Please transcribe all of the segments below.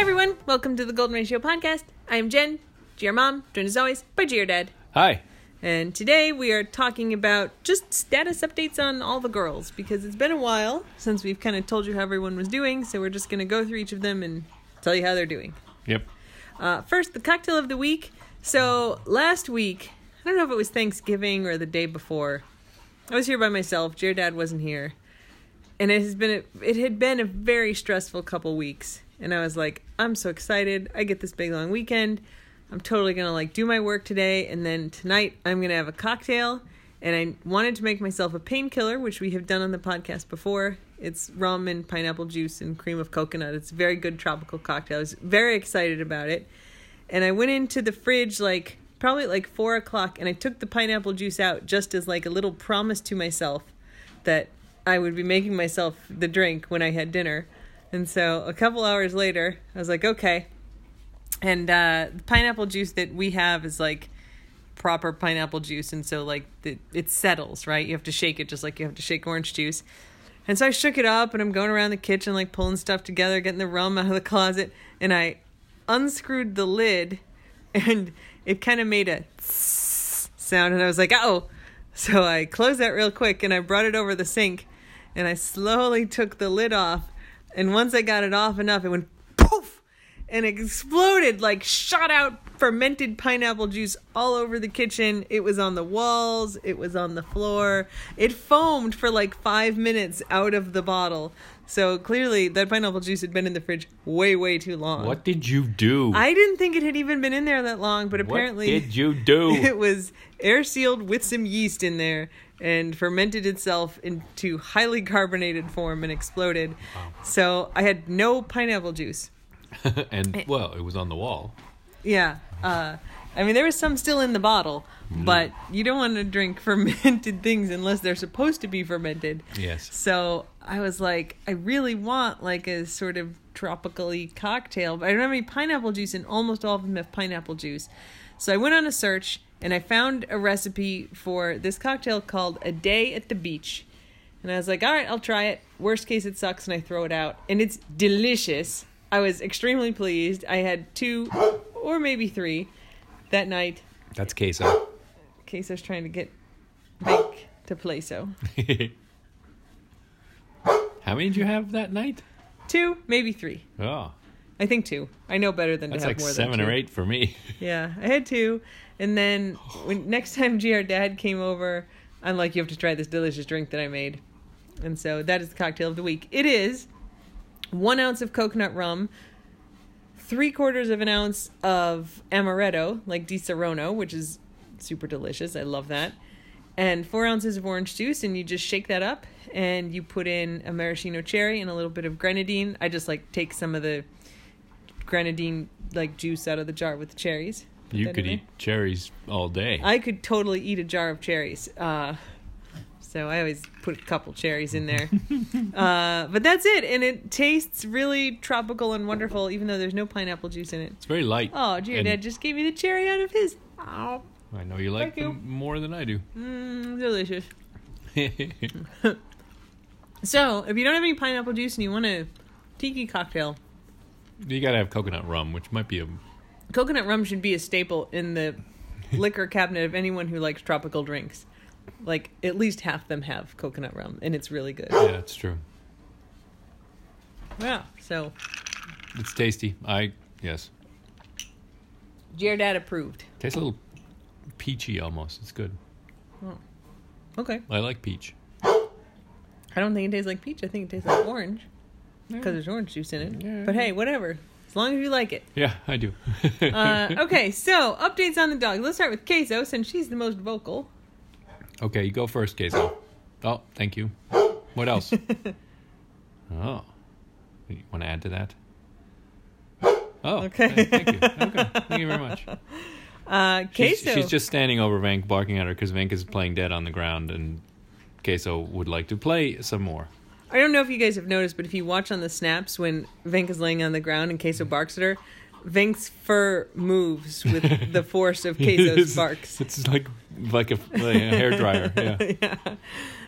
Hi everyone, welcome to the Golden Ratio podcast. I am Jen, GR Mom, joined as always by GR Dad. Hi. And today we are talking about just status updates on all the girls because it's been a while since we've kind of told you how everyone was doing, so we're just going to go through each of them and tell you how they're doing. Yep. Uh, first, the cocktail of the week. So last week, I don't know if it was Thanksgiving or the day before. I was here by myself. GR Dad wasn't here, and it has been a, it had been a very stressful couple weeks. And I was like, I'm so excited. I get this big long weekend. I'm totally gonna like do my work today, and then tonight I'm gonna have a cocktail. And I wanted to make myself a painkiller, which we have done on the podcast before. It's rum and pineapple juice and cream of coconut. It's a very good tropical cocktail. I was very excited about it. And I went into the fridge like probably like four o'clock and I took the pineapple juice out just as like a little promise to myself that I would be making myself the drink when I had dinner. And so a couple hours later, I was like, okay. And uh, the pineapple juice that we have is like proper pineapple juice. And so, like, the, it settles, right? You have to shake it just like you have to shake orange juice. And so I shook it up and I'm going around the kitchen, like pulling stuff together, getting the rum out of the closet. And I unscrewed the lid and it kind of made a sound. And I was like, oh. So I closed that real quick and I brought it over the sink and I slowly took the lid off. And once I got it off enough, it went poof and exploded, like shot out fermented pineapple juice all over the kitchen. It was on the walls, it was on the floor. It foamed for like five minutes out of the bottle. So clearly, that pineapple juice had been in the fridge way, way too long. What did you do? I didn't think it had even been in there that long, but apparently, what did you do? it was air sealed with some yeast in there and fermented itself into highly carbonated form and exploded. Wow. So I had no pineapple juice. and well, it was on the wall. Yeah. Uh, I mean, there was some still in the bottle, but you don't want to drink fermented things unless they're supposed to be fermented. Yes. So I was like, I really want like a sort of tropically cocktail, but I don't have any pineapple juice, and almost all of them have pineapple juice. So I went on a search and I found a recipe for this cocktail called A Day at the Beach. And I was like, all right, I'll try it. Worst case, it sucks and I throw it out. And it's delicious. I was extremely pleased. I had two or maybe three that night. That's queso. Queso's trying to get Vic to play so. How many did you have that night? Two, maybe three. Oh, I think two. I know better than that's to have like more seven than two. or eight for me. Yeah, I had two, and then when next time GR Dad came over, I'm like, you have to try this delicious drink that I made, and so that is the cocktail of the week. It is one ounce of coconut rum, three quarters of an ounce of amaretto, like Disaronno, which is super delicious. I love that. And four ounces of orange juice, and you just shake that up, and you put in a maraschino cherry and a little bit of grenadine. I just like take some of the grenadine like juice out of the jar with the cherries. You could eat cherries all day. I could totally eat a jar of cherries. Uh, so I always put a couple cherries in there. uh, but that's it, and it tastes really tropical and wonderful, even though there's no pineapple juice in it. it's very light. Oh, gee, And dad just gave me the cherry out of his. Oh, I know you like Thank you. them more than I do. mm, delicious. So, if you don't have any pineapple juice and you want a tiki cocktail, you gotta have coconut rum, which might be a coconut rum should be a staple in the liquor cabinet of anyone who likes tropical drinks. Like at least half them have coconut rum, and it's really good. yeah, it's true. Yeah. So, It's tasty. I yes, Dad approved. tastes a little peachy almost. It's good. Oh. Okay. I like peach. I don't think it tastes like peach. I think it tastes like orange because there's orange juice in it. Yeah. But hey, whatever. As long as you like it. Yeah, I do. Uh, okay. So updates on the dog. Let's start with Queso since she's the most vocal. Okay, you go first, Queso. Oh, thank you. What else? oh, you want to add to that? Oh, Okay. th- Thank you. Okay, thank you very much. Uh, She's, Queso. she's just standing over Vink, barking at her because Vink is playing dead on the ground, and Queso would like to play some more. I don't know if you guys have noticed, but if you watch on the snaps when Vink is laying on the ground and Queso barks at her, Vink's fur moves with the force of Queso's barks. It's like like a, like a hair dryer. Yeah. yeah.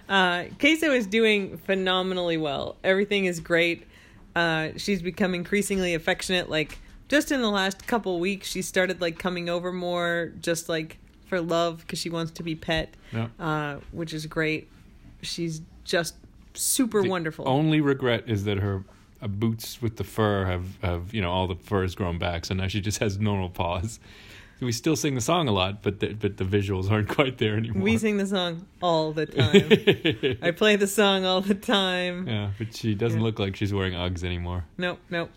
Uh, Queso is doing phenomenally well. Everything is great. Uh, she's become increasingly affectionate. Like just in the last couple weeks, she started like coming over more, just like for love because she wants to be pet, Yeah. uh, which is great. She's just super The wonderful. Only regret is that her uh, boots with the fur have, have, you know, all the fur has grown back, so now she just has normal paws. We still sing the song a lot, but the, but the visuals aren't quite there anymore. we sing the song all the time. I play the song all the time. yeah, but she doesn't Yeah. look like she's wearing Uggs anymore. Nope, nope.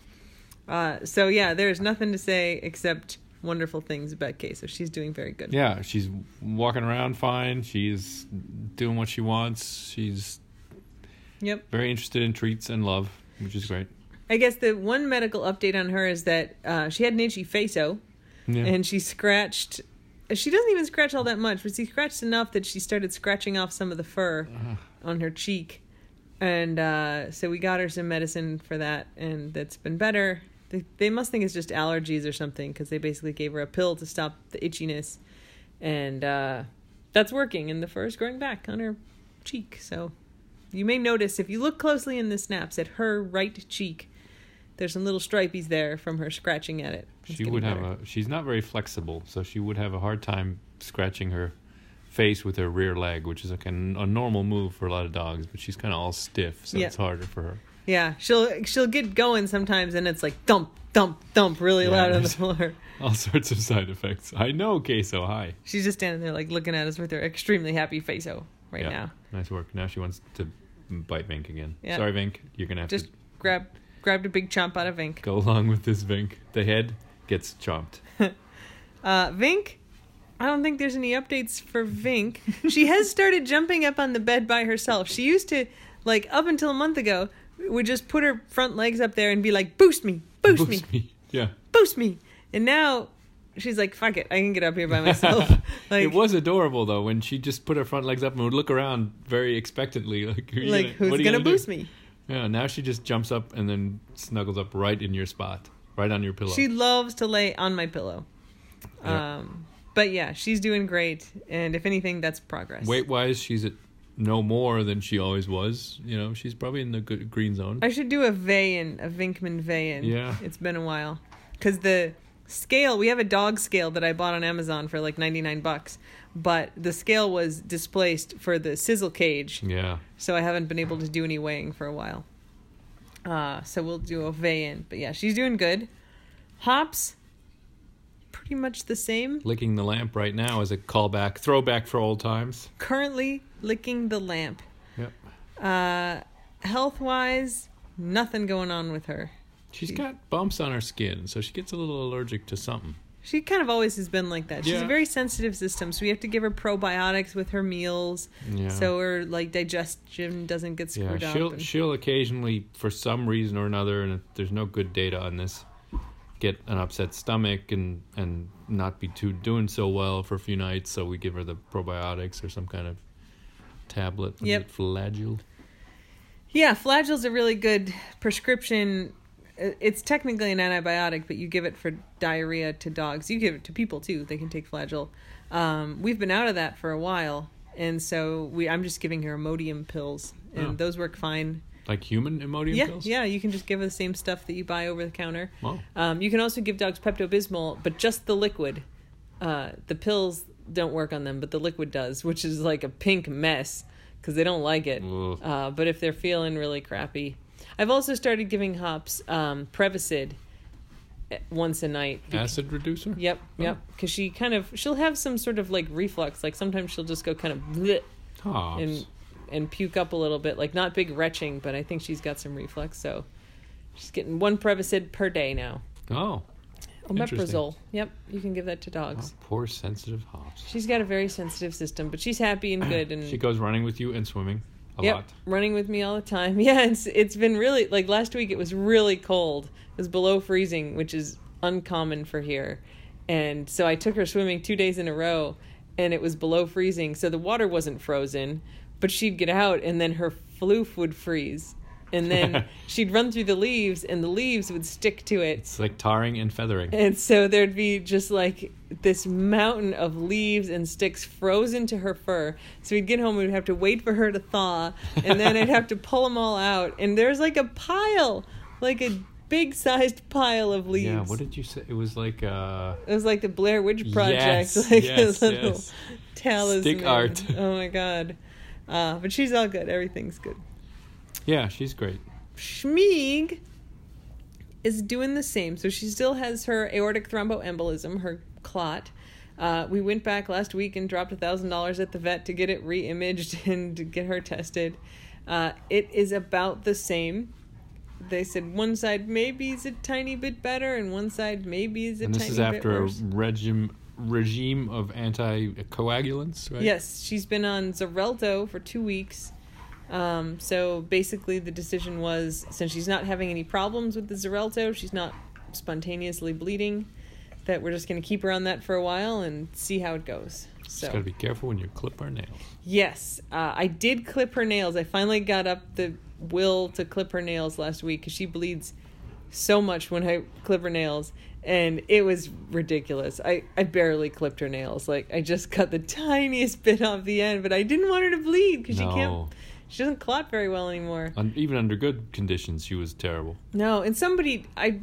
Uh, so yeah, there's nothing to say except wonderful things about Kay. So She's doing very good. Yeah, she's walking around fine. She's doing what she wants. She's Yep. very interested in treats and love, which is great. I guess the one medical update on her is that uh, she had an itchy facio, Yeah. and she scratched. She doesn't even scratch all that much, but she scratched enough that she started scratching off some of the fur on her cheek, and uh, so we got her some medicine for that, and that's been better. They, they must think it's just allergies or something because they basically gave her a pill to stop the itchiness, and uh, that's working, and the fur is growing back on her cheek. So you may notice if you look closely in the snaps at her right cheek, there's some little stripies there from her scratching at it. It's she would have a. She's not very flexible, so she would have a hard time scratching her face with her rear leg, which is like a normal move for a lot of dogs. But she's kind of all stiff, so Yeah. it's harder for her. Yeah, she'll she'll get going sometimes, and it's like thump, thump, thump, really Yeah, loud on the floor. All sorts of side effects. I know, Queso. Hi. She's just standing there, like looking at us with her extremely happy face oh right Yeah. now. Nice work. Now she wants to bite Vink again. Yeah. Sorry, Vink. You're gonna have to Just to grab grabbed a big chomp out of Vink. go along with this Vink. The head gets chomped. Uh, Vink, I don't think there's any updates for Vink. she has started jumping up on the bed by herself. She used to, like, up until a month ago, would just put her front legs up there and be like, "Boost me, boost, me, Yeah. boost me," and now. She's like, fuck it, I can get up here by myself. like, it was adorable though when she just put her front legs up and would look around very expectantly, like, "Are you like gonna- who's gonna, do?" boost me? Yeah. Now she just jumps up and then snuggles up right in your spot, right on your pillow. She loves to lay on my pillow. Yeah. Um, but yeah, she's doing great, and if anything, that's progress. Weight wise, she's at no more than she always was. You know, she's probably in the good green zone. I should do a Vein, a Vinkman Vein. Yeah. It's been a while. Because the scale, we have a dog scale that I bought on Amazon for like 99 bucks, but the scale was displaced for the sizzle cage, yeah. so I haven't been able to do any weighing for a while. Uh, so we'll do a weigh in. But yeah, she's doing good. Hops, pretty much the same. Licking the lamp right now is a callback, throwback for old times. Currently licking the lamp. Yep. Uh, health wise, nothing going on with her. She's got bumps on her skin, so she gets a little allergic to something. She kind of always has been like that. She's a very sensitive system, so we have to give her probiotics with her meals, Yeah. so her like digestion doesn't get screwed up. she'll and- she'll occasionally, for some reason or another, and there's no good data on this, get an upset stomach and and not be too doing so well for a few nights. So we give her the probiotics or some kind of tablet. Yep. it, Flagyl. yeah, Flagyl's a really good prescription. It's technically an antibiotic, but you give it for diarrhea to dogs. You give it to people too; they can take Flagyl. Um, we've been out of that for a while, and so we I'm just giving her Imodium pills, and Oh. those work fine. Like human Imodium yeah, pills? yeah, you can just give her the same stuff that you buy over the counter. Wow. Um, you can also give dogs Pepto Bismol, but just the liquid. Uh, the pills don't work on them, but the liquid does, which is like a pink mess because they don't like it. Uh, but if they're feeling really crappy, I've also started giving Hops um, Prevacid eh, once a night. Acid reducer? Yep, yep. Because she kind of she'll have some sort of like reflux. Like sometimes she'll just go kind of bleh Hops. and and puke up a little bit. Like not big retching, but I think she's got some reflux. So she's getting one Prevacid per day now. Oh. Omeprazole. Yep, you can give that to oh, dogs. poor sensitive hops. She's got a very sensitive system, but she's happy and good and She goes running with you and swimming a yep, lot. running with me all the time. Yeah, it's it's been really like last week it was really cold. It was below freezing, which is uncommon for here. And so I took her swimming 2 days in a row and it was below freezing. So the water wasn't frozen, but she'd get out and then her floof would freeze. And then she'd run through the leaves and the leaves would stick to it It's like tarring and feathering. And so there'd be just like this mountain of leaves and sticks frozen to her fur. So we'd get home, we'd have to wait for her to thaw, and then I'd have to pull them all out. And there's like a pile like a big sized pile of leaves. Yeah, what did you say? It was like uh It was like the Blair Witch Project, Yes, like yes, a little yes. talisman. Stick art. Oh my god! Uh, but she's all good. Everything's good. Yeah, she's great. Schmeeg is doing the same. So she still has her aortic thromboembolism, her clot. Uh, we went back last week and dropped a thousand dollars at the vet to get it re-imaged and to get her tested. Uh, it is about the same. They said one side maybe is a tiny bit better, and one side maybe is a tiny bit better. And this is after a regime regime of anticoagulants, right? Yes, she's been on Xarelto for two weeks. Um, so basically, the decision was since she's not having any problems with the Xarelto, she's not spontaneously bleeding, that we're just going to keep her on that for a while and see how it goes. So. Just gotta be careful when you clip her nails. yes, uh, I did clip her nails. I finally got up the will to clip her nails last week because she bleeds so much when I clip her nails. And it was ridiculous. I, I barely clipped her nails. Like I just cut the tiniest bit off the end, but I didn't want her to bleed because she can't. She doesn't clot very well anymore. Un- even under good conditions, she was terrible. No, and somebody I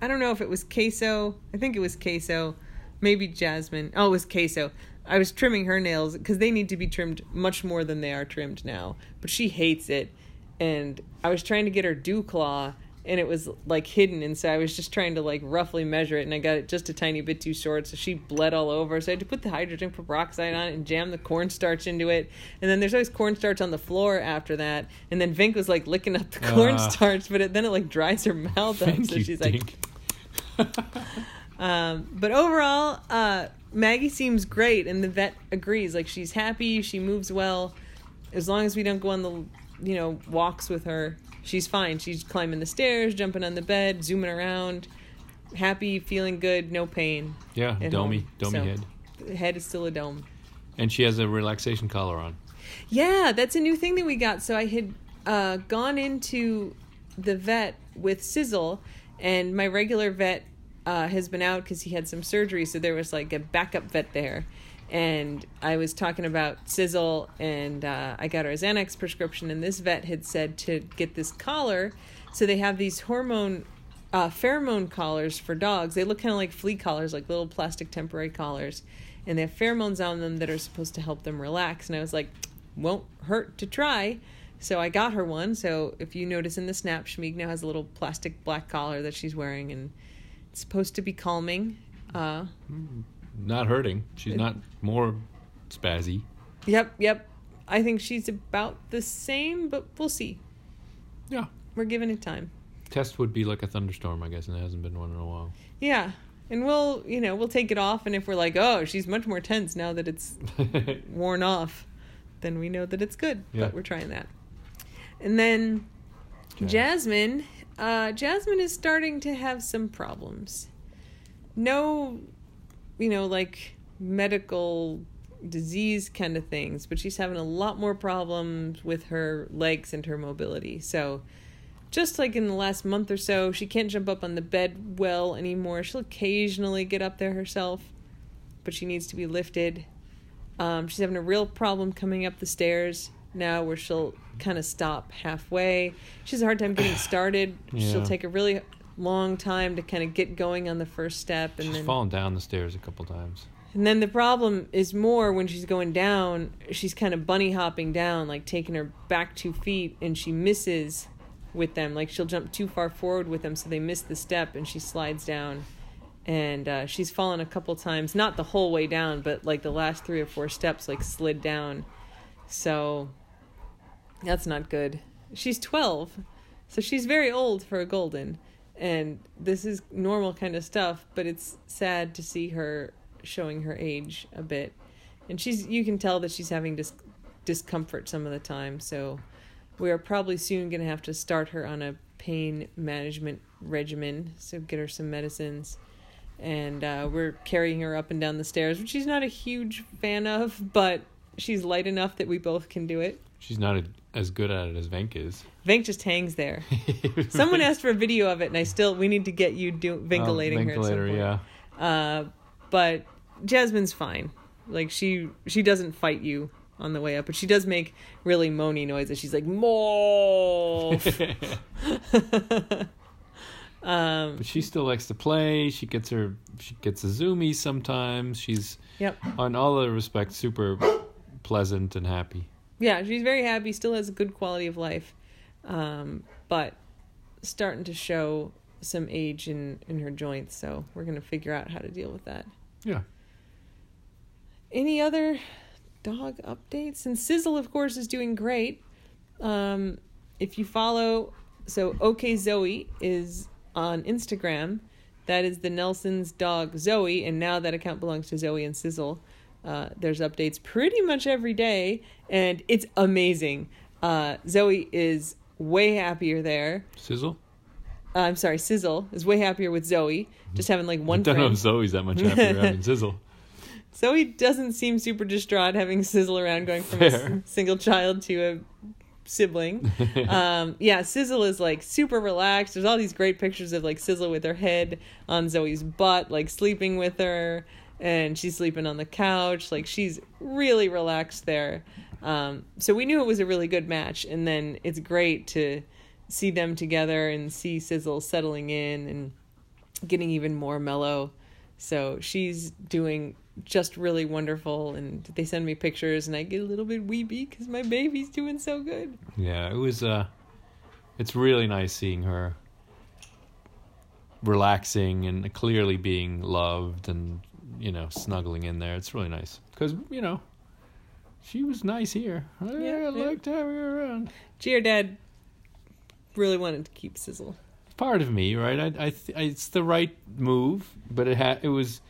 I don't know if it was queso. I think it was queso. Maybe Jasmine. Oh, it was queso. I was trimming her nails because they need to be trimmed much more than they are trimmed now. But she hates it, and I was trying to get her dew claw, and it was like hidden, and so I was just trying to like roughly measure it, and I got it just a tiny bit too short, so she bled all over. So I had to put the hydrogen peroxide on it and jam the cornstarch into it, and then there's always cornstarch on the floor after that, and then Vink was like licking up the Ah. cornstarch, but it, then it like dries her mouth up, so she's like. Dink. Um, but overall, uh, Maggie seems great, and the vet agrees. Like she's happy, she moves well. As long as we don't go on the, you know, walks with her, she's fine. She's climbing the stairs, jumping on the bed, zooming around, happy, feeling good, no pain. yeah, domey, domey So, head, The head is still a dome. and she has a relaxation collar on. Yeah, that's a new thing that we got. So I had uh, gone into the vet with Sizzle, and my regular vet uh, has been out because he had some surgery. So there was like a backup vet there. And I was talking about Sizzle, and uh, I got her a Xanax prescription. And this vet had said to get this collar. So they have these hormone, uh, pheromone collars for dogs. They look kind of like flea collars, like little plastic temporary collars. And they have pheromones on them that are supposed to help them relax. And I was like, won't hurt to try. So I got her one. So if you notice in the snap, Schmeeg now has a little plastic black collar that she's wearing, and it's supposed to be calming. Uh, Not hurting. She's not more spazzy. yep, yep. I think she's about the same, but we'll see. Yeah. We're giving it time. Test would be like a thunderstorm, I guess, and it hasn't been one in a while. Yeah. And we'll, you know, we'll take it off. And if we're like, oh, she's much more tense now that it's worn off, then we know that it's good. Yeah. But we're trying that. And then Jazz. Jasmine, uh, Jasmine is starting to have some problems. No, you know, like medical disease kind of things, but she's having a lot more problems with her legs and her mobility. So, just like in the last month or so, she can't jump up on the bed well anymore. She'll occasionally get up there herself, but she needs to be lifted. Um, she's having a real problem coming up the stairs now where she'll kind of stop halfway. She has a hard time getting started. She'll take a really long time to kind of get going on the first step and She's then fallen down the stairs a couple times. and then the problem is more when she's going down, she's kind of bunny hopping down, like taking her back two feet, and she misses with them. Like she'll jump too far forward with them, so they miss the step, and she slides down. And uh, she's fallen a couple times, not the whole way down, but like the last three or four steps, like slid down. So that's not good. She's 12, so she's very old for a golden. And this is normal kind of stuff, but it's sad to see her showing her age a bit. And she's you can tell that she's having dis- discomfort some of the time, so we are probably soon going to have to start her on a pain management regimen, so get her some medicines. And uh, we're carrying her up and down the stairs, which she's not a huge fan of, but she's light enough that we both can do it. She's not a, as good at it as Vink is. Vink just hangs there. Someone asked for a video of it, and I still we need to get you do vinculating her. At some Vinculator, point. yeah. Uh, but Jasmine's fine. Like she she doesn't fight you on the way up, but she does make really moany noises. She's like morph. Um, But she still likes to play. She gets her she gets a zoomy sometimes. She's yep. on all the respects super pleasant and happy. Yeah, she's very happy. Still has a good quality of life, um, but starting to show some age in in her joints. So we're gonna figure out how to deal with that. Yeah. Any other dog updates? And Sizzle, of course, is doing great. Um, if you follow, so OK Zoe is on Instagram. That is the Nelson's dog Zoe, and now that account belongs to Zoe and Sizzle. Uh, there's updates pretty much every day, and it's amazing. Uh, Zoe is way happier there. Sizzle? Uh, I'm sorry, Sizzle is way happier with Zoe, just having like one. I don't know if Zoe's that much happier having Sizzle. Zoe doesn't seem super distraught having Sizzle around going from a s- single child to a sibling. um, yeah, Sizzle is like super relaxed. There's all these great pictures of like Sizzle with her head on Zoe's butt, like sleeping with her, and she's sleeping on the couch. Like she's really relaxed there. Um, so we knew it was a really good match, and then it's great to see them together and see Sizzle settling in and getting even more mellow. So she's doing just really wonderful, and they send me pictures, and I get a little bit weepy because my baby's doing so good. Yeah, it was uh it's really nice seeing her relaxing and clearly being loved and you know, snuggling in there. It's really nice cuz you know, she was nice here. I, Yeah, liked having her around. GR Dad really wanted to keep Sizzle. Part of me, right? I I, th- I it's the right move, but it had it was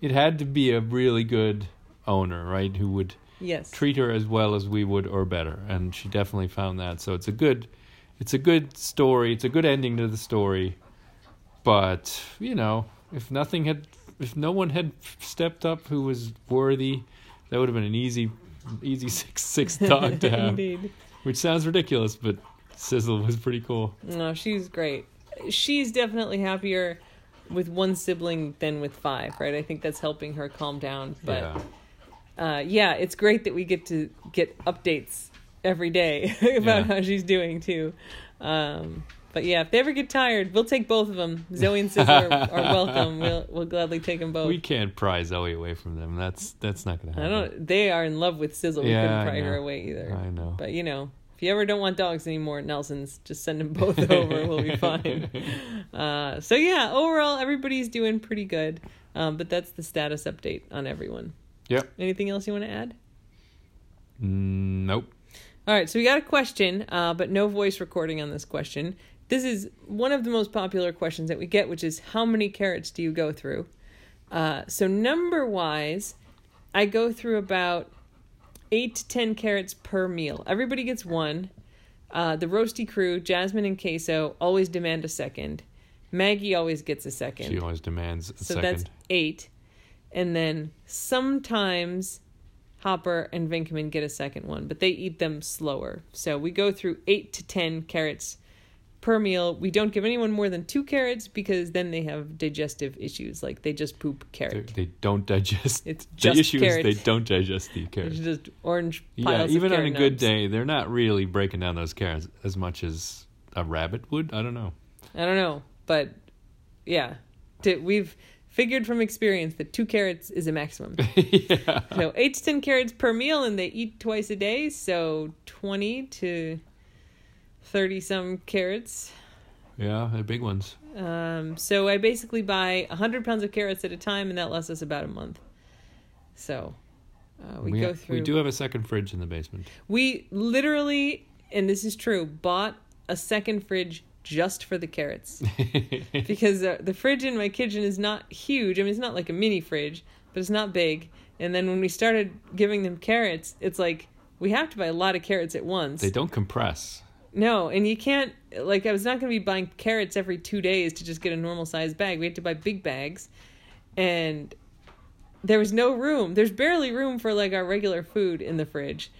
it had to be a really good owner, right, who would Yes. treat her as well as we would or better and she definitely found that so it's a good it's a good story it's a good ending to the story but you know if nothing had if no one had stepped up who was worthy that would have been an easy easy six six dog to have Indeed. which sounds ridiculous but sizzle was pretty cool No, she's great. She's definitely happier with one sibling than with five, right? I think that's helping her calm down. But yeah uh, yeah, it's great that we get to get updates every day about Yeah. how she's doing too. Um, but yeah, if they ever get tired, we'll take both of them. Zoe and Sizzle are, are welcome. We'll we'll gladly take them both. we can't pry zoe away from them that's that's not gonna happen. I happen don't. They are in love with Sizzle. We couldn't pry her away either. i know But you know, if you ever don't want dogs anymore Nelson's, just send them both over. we'll be fine. Uh, so yeah, overall everybody's doing pretty good. Um, but that's the status update on everyone. yep Anything else you want to add? Mm, nope All right, so we got a question, uh, but no voice recording on this question. This is one of the most popular questions that we get, which is how many carrots do you go through? Uh, so number wise, I go through about eight to ten carrots per meal. Everybody gets one. Uh, the roasty crew, Jasmine and Queso, always demand a second. Maggie always gets a second. she always demands a So second that's eight. And then sometimes Hopper and Vinkman get a second one, but they eat them slower. So we go through eight to ten carrots per meal. We don't give anyone more than two carrots because then they have digestive issues, like they just poop They, carrot. they don't digest. It's the just issue carrot. is they don't digest the It's carrots. just orange piles. Yeah, even on a good nubs. day, they're not really breaking down those carrots as much as a rabbit would. I don't know. I don't know, but yeah, we've figured from experience that two carrots is a maximum. yeah. So eight to ten carrots per meal, and they eat twice a day, so twenty to thirty some carrots. Yeah, they're big ones. Um, so I basically buy hundred pounds of carrots at a time, and that lasts us about a month. So uh, we, go through. We do have a second fridge in the basement. We literally, and this is true, bought a second fridge just for the carrots because uh, the fridge in my kitchen is not huge. I mean, it's not like a mini fridge, but it's not big. And then when we started giving them carrots, it's like we have to buy a lot of carrots at once. they don't compress. No, and you can't like I was not going to be buying carrots every 2 days to just get a normal size bag. We had to buy big bags. And there was no room. There's barely room for like our regular food in the fridge.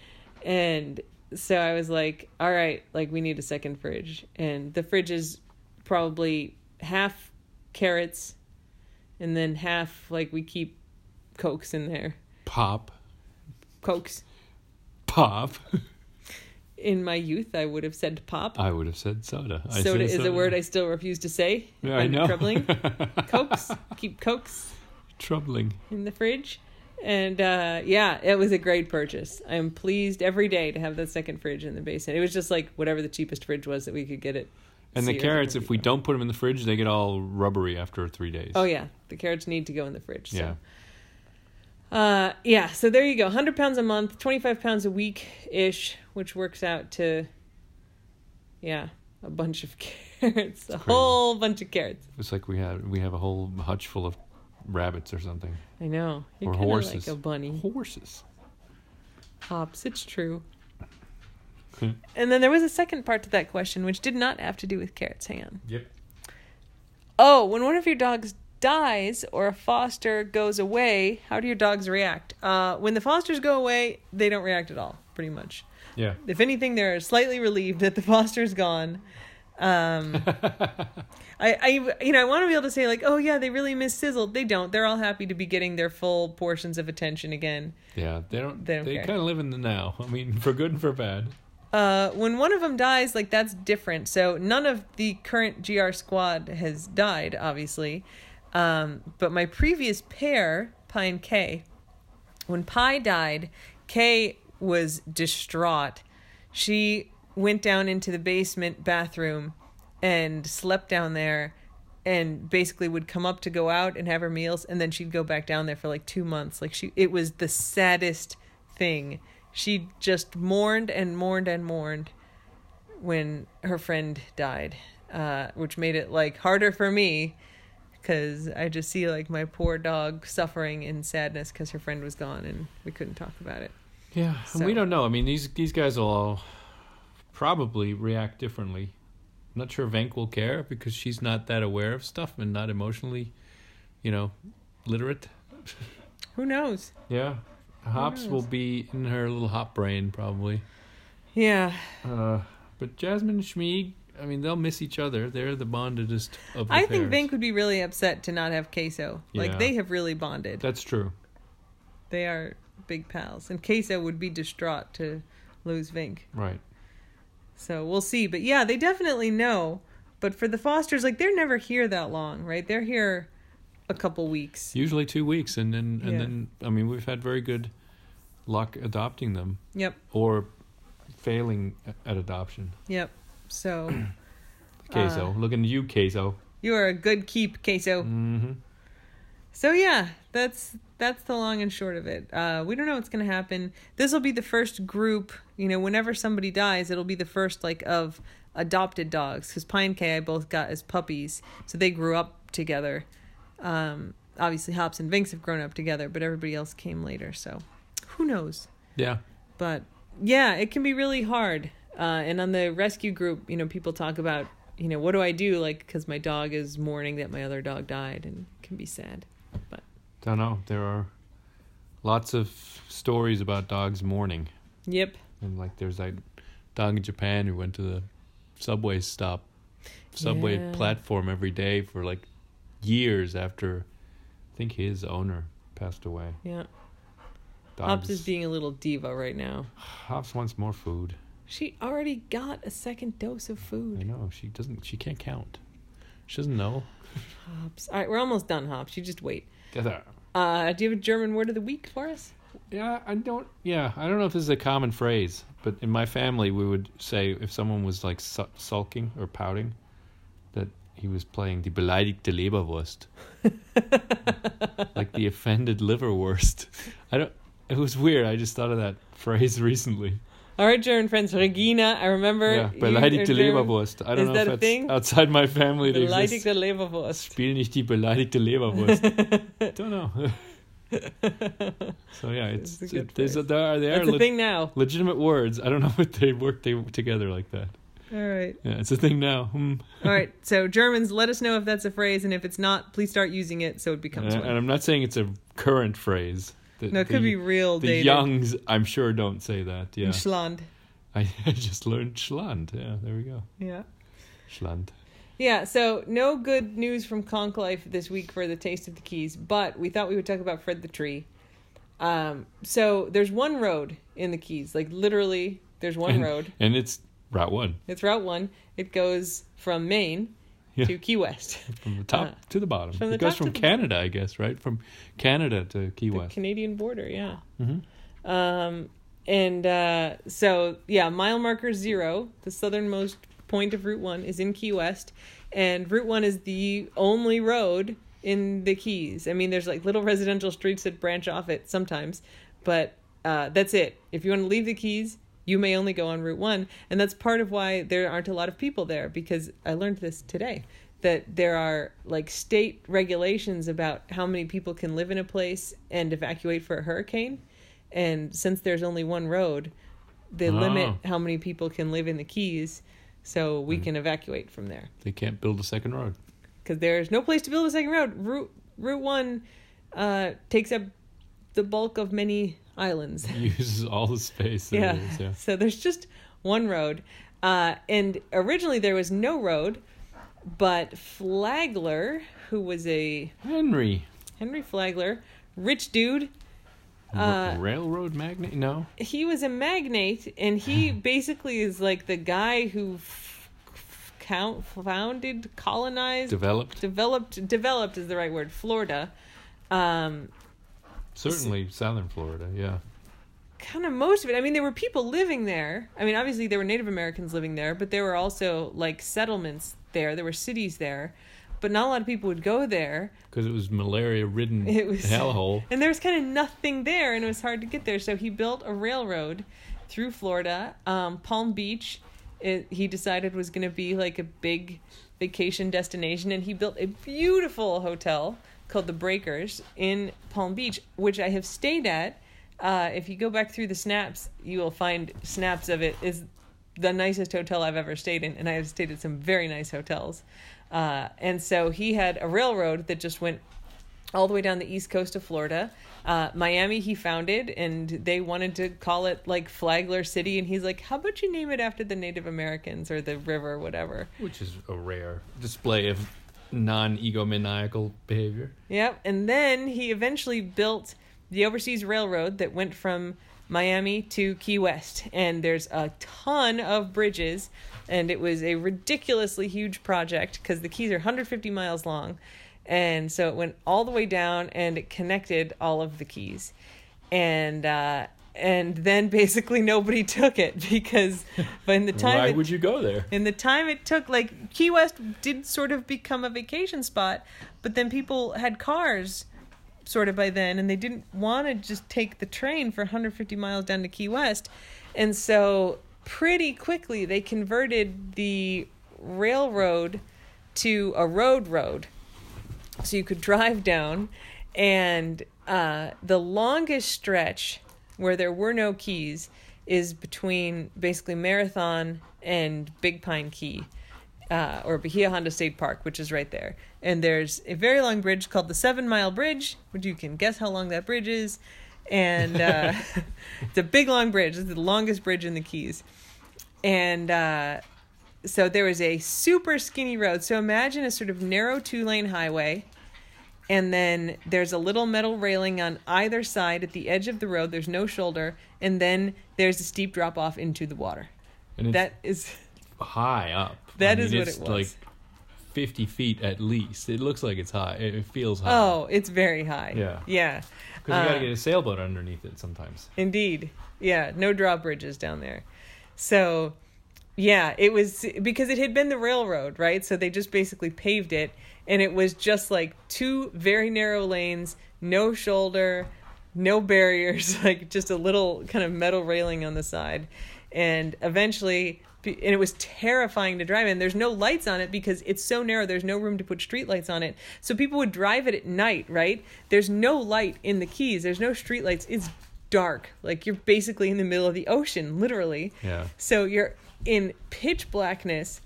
And so I was like, all right, like we need a second fridge. And the fridge is probably half carrots and then half like we keep cokes in there. Pop, Cokes. pop. in my youth, I would have said pop. I would have said soda. I soda is a word I still refuse to say. Yeah, I know. Troubling. Cokes. Keep Cokes Troubling. in the fridge. And uh, yeah, it was a great purchase. I'm pleased every day to have that second fridge in the basement. It was just like whatever the cheapest fridge was that we could get it. And the carrots, if we don't put them in the fridge, they get all rubbery after three days. Oh yeah, the carrots need to go in the fridge. So. Uh, yeah. So there you go. Hundred pounds a month, twenty five pounds a week ish, which works out to, yeah, a bunch of carrots, a crazy. whole bunch of carrots. It's like we had we have a whole hutch full of rabbits or something. I know. You're Or horses. like a bunny. Horses. Hops. It's true. Hmm. and then there was a second part to that question, which did not have to do with carrots. Hang on. Yep. Oh, when one of your dogs dies or a foster goes away, how do your dogs react? Uh, when the fosters go away, they don't react at all, pretty much. Yeah. If anything, they're slightly relieved that the foster's gone. Um, I, I, you know, I want to be able to say like, oh yeah, they really miss Sizzle. They don't. They're all happy to be getting their full portions of attention again. Yeah. They don't. They They, don't care. kind of live in the now. I mean, for good and for bad. Uh, when one of them dies, like that's different. So none of the current GR squad has died, obviously. Um, but my previous pair, Pi and K, when Pi died, Kay was distraught. She went down into the basement bathroom and slept down there and basically would come up to go out and have her meals and then she'd go back down there for like 2 months. Like she it was the saddest thing. She just mourned and mourned and mourned when her friend died, uh, which made it like harder for me because I just see like my poor dog suffering in sadness because her friend was gone and we couldn't talk about it. Yeah. And we don't know. I mean, these these guys will all probably react differently. I'm not sure Vink will care because she's not that aware of stuff and not emotionally, you know, literate. Who knows? Yeah. Hops will be in her little hop brain probably. Yeah, Uh, but Jasmine Schmeeg, I mean, they'll miss each other. They're the bondedest of the I think. Vink would be really upset to not have Queso. Like Yeah. they have really bonded. That's true. They are big pals, and Queso would be distraught to lose Vink. Right. So we'll see. But yeah, they definitely know. But for the Fosters, like they're never here that long, right? They're here a couple weeks. Usually two weeks, and then and Yeah. then I mean, we've had very good luck adopting them Yep, or failing at adoption. yep. So Queso, Uh, looking at you, Queso. you are a good keep, Queso. Mm-hmm. So yeah, that's that's the long and short of it. Uh, we don't know what's gonna happen. This will be the first group. You know, whenever somebody dies, it'll be the first like of adopted dogs. Because Pine K I both got as puppies, so they grew up together. Um, obviously, Hops and Vinks have grown up together, but everybody else came later. So who knows? Yeah. But yeah, it can be really hard. Uh, and on the rescue group, you know, people talk about, you know, what do I do? Like, because my dog is mourning that my other dog died, and can be sad. But I Don't know. There are lots of stories about dogs mourning, yep. and like there's that dog in Japan who went to the subway stop, subway Yeah. platform every day for like years after, I think his owner passed away. Yeah. Dogs, Hops is being a little diva right now. Hops wants more food. She already got a second dose of food. I know she doesn't. She can't count. She doesn't know. Hops. All right, we're almost done, Hops. You just wait. Uh, do you have a German word of the week for us? Yeah, I don't. Yeah, I don't know if this is a common phrase, but in my family, we would say if someone was like su- sulking or pouting, that he was playing the beleidigte Leberwurst, like the offended liverwurst. I don't. It was weird. I just thought of that phrase recently. All right, German friends. Regina, I remember. Yeah, beleidigte. Leberwurst. I don't Is know that if that's thing? outside my family. Beleidigte Leberwurst. Spiel nicht die beleidigte Leberwurst. don't know. so yeah, it's, It's a good it, there's a, there are, they are That's le- thing now. legitimate words. I don't know if they work they together like that. All right. Yeah, it's a thing now. Hmm. All right. So Germans, let us know if that's a phrase, and if it's not, please start using it so it becomes And, one. and I'm not saying it's a current phrase. The, no, it could be real the dated. youngs. I'm sure don't say that. Yeah, Schland. I, I just learned Schland. Yeah, there we go. Yeah. Schland. Yeah, so no good news from Conch Life this week for the Taste of the Keys, but we thought we would talk about Fred the Tree. Um, so there's one road in the Keys, like literally there's one and, road. and it's Route One It's Route One. It goes from Maine Yeah. to Key West, from the top Uh, to the bottom. from the it goes from Canada, I guess, right? From Canada to Key the West. Canadian border. Yeah. Mhm. Um, and uh, so yeah, mile marker zero, the southernmost point of Route One, is in Key West, and Route One is the only road in the Keys. I mean, there's like little residential streets that branch off it sometimes, but uh, that's it. If you want to leave the Keys, you may only go on Route One, and that's part of why there aren't a lot of people there. Because I learned this today that there are like state regulations about how many people can live in a place and evacuate for a hurricane, and since there's only one road, they limit Oh. how many people can live in the Keys, so we can evacuate from there They can't build a second road. because there's no place to build a second road. Route Route One uh, takes up the bulk of many islands. uses all the space. Yeah. is, yeah. So there's just one road, uh, and originally there was no road, but Flagler, who was a Henry, Henry Flagler, rich dude, uh, railroad magnate? No, he was a magnate, and he basically is like the guy who f- f- count founded, colonized, developed. developed developed is the right word florida um Certainly, southern Florida. Yeah. kind of most of it i mean there were people living there i mean obviously there were native americans living there but there were also like settlements there there were cities there but not a lot of people would go there Because it was malaria-ridden It was- hellhole. and there was kind of nothing there and it was hard to get there so he built a railroad through florida um, palm beach it, he decided was going to be like a big vacation destination and he built a beautiful hotel called the breakers in palm beach which i have stayed at. Uh, if you go back through the snaps you will find snaps of it. Is the nicest hotel i've ever stayed in and i have stayed at some very nice hotels. Uh, and so he had a railroad that just went all the way down the east coast of Florida. Uh, Miami, he founded, and they wanted to call it like Flagler City. And he's like, "How about you name it after the Native Americans or the river, whatever?" Which is a rare display of non-egomaniacal behavior. Yep. And then he eventually built the overseas railroad that went from Miami to Key West. And there's a ton of bridges. And it was a ridiculously huge project because the Keys are 150 miles long. And so it went all the way down and it connected all of the Keys. And, uh, and then basically nobody took it because in the time Why it- would you go there? in the time it took like key west did sort of become a vacation spot but then people had cars sort of by then and they didn't want to just take the train for 150 miles down to key west and so pretty quickly they converted the railroad to a road road so you could drive down and uh, the longest stretch where there were no keys is between basically marathon and big pine key uh, or bahia honda state park which is right there. And there's a very long bridge called the seven mile bridge which you can guess how long that bridge is. And uh, it's a big long bridge. It's the longest bridge in the keys. And uh, so there was a super skinny road. So imagine a sort of narrow two lane highway, and then there's a little metal railing on either side at the edge of the road. There's no shoulder, and then there's a steep drop off into the water. And it's That is high up. That I is what it was. Like fifty feet at least. It looks like it's high. It it feels high. oh, it's very high. Yeah. yeah, because you got to uh, get a sailboat underneath it sometimes. indeed. Yeah, no drawbridges down there. So, yeah, it was because it had been the railroad, right? So they just basically paved it, and it was just like two very narrow lanes, no shoulder, no barriers, like just a little kind of metal railing on the side. And eventually, and it was terrifying to drive in. There's no lights on it because it's so narrow. There's no room to put street lights on it. So people would drive it at night, right? There's no light in the keys. There's no street lights. It's dark. Like you're basically in the middle of the ocean, literally. Yeah. So you're in pitch blackness,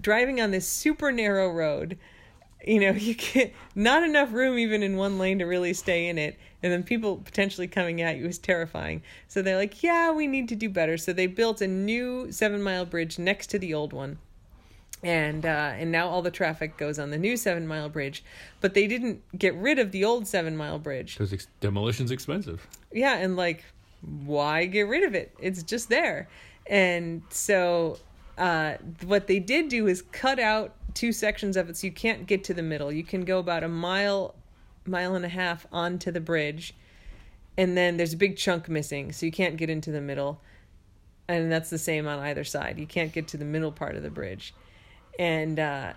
driving on this super narrow road. You know, you get not enough room even in one lane to really stay in it. And then people potentially coming at you is terrifying. So they're like, yeah, we need to do better. So they built a new seven mile bridge next to the old one. And uh, and now all the traffic goes on the new seven mile bridge, but they didn't get rid of the old seven mile bridge. Because ex- demolition's expensive. Yeah, and like, why get rid of it? It's just there. And so uh, what they did do is cut out two sections of it so you can't get to the middle. You can go about a mile, mile and a half onto the bridge, and then there's a big chunk missing, so you can't get into the middle. And that's the same on either side. You can't get to the middle part of the bridge. And uh,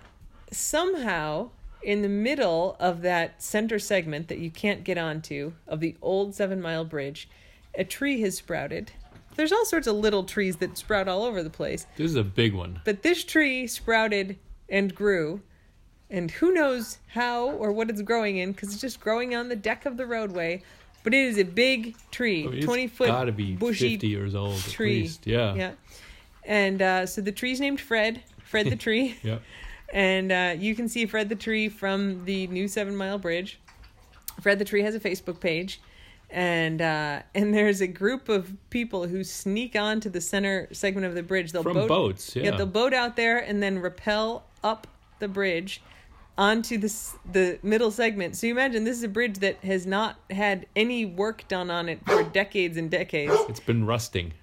somehow, in the middle of that center segment that you can't get onto of the old Seven Mile Bridge, a tree has sprouted. There's all sorts of little trees that sprout all over the place. This is a big one. But this tree sprouted and grew, and who knows how or what it's growing in because it's just growing on the deck of the roadway. But it is a big tree, I mean, it's twenty foot gotta be bushy 50 years old tree. at least. Yeah. Yeah, and uh, so the tree's named Fred, Fred the tree, Yep. and uh, you can see Fred the tree from the new Seven Mile Bridge. Fred the tree has a Facebook page, and uh, and there's a group of people who sneak onto the center segment of the bridge. They'll From boat, boats, yeah. they'll boat out there and then rappel up the bridge onto the the middle segment. So you imagine this is a bridge that has not had any work done on it for decades and decades. It's been rusting.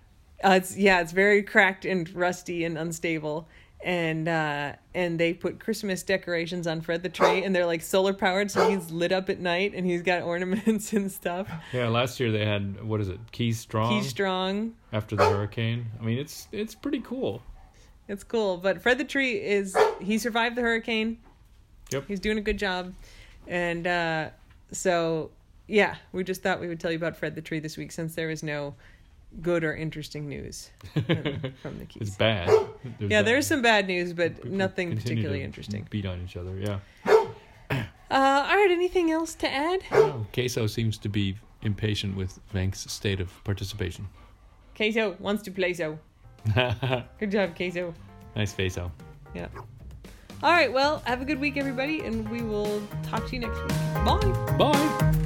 Uh, it's yeah, it's very cracked and rusty and unstable. And uh, and they put Christmas decorations on Fred the tree, and they're like solar powered, so he's lit up at night, and he's got ornaments and stuff. Yeah, last year they had what is it? Key Strong He's strong. after the hurricane. I mean, it's it's pretty cool. It's cool, but Fred the tree is he survived the hurricane. Yep. He's doing a good job, and uh, so yeah, we just thought we would tell you about Fred the tree this week since there is no good or interesting news from, the Keys. It's bad. There's Yeah, bad. there's some bad news, but People nothing particularly interesting. Beat on each other. Yeah. Uh, all right, anything else to add? Oh, Queso seems to be impatient with Vank's state of participation. Queso wants to play so. Good job, Queso. nice face out. Yeah. All right, well, have a good week, everybody, and we will talk to you next week. Bye. Bye.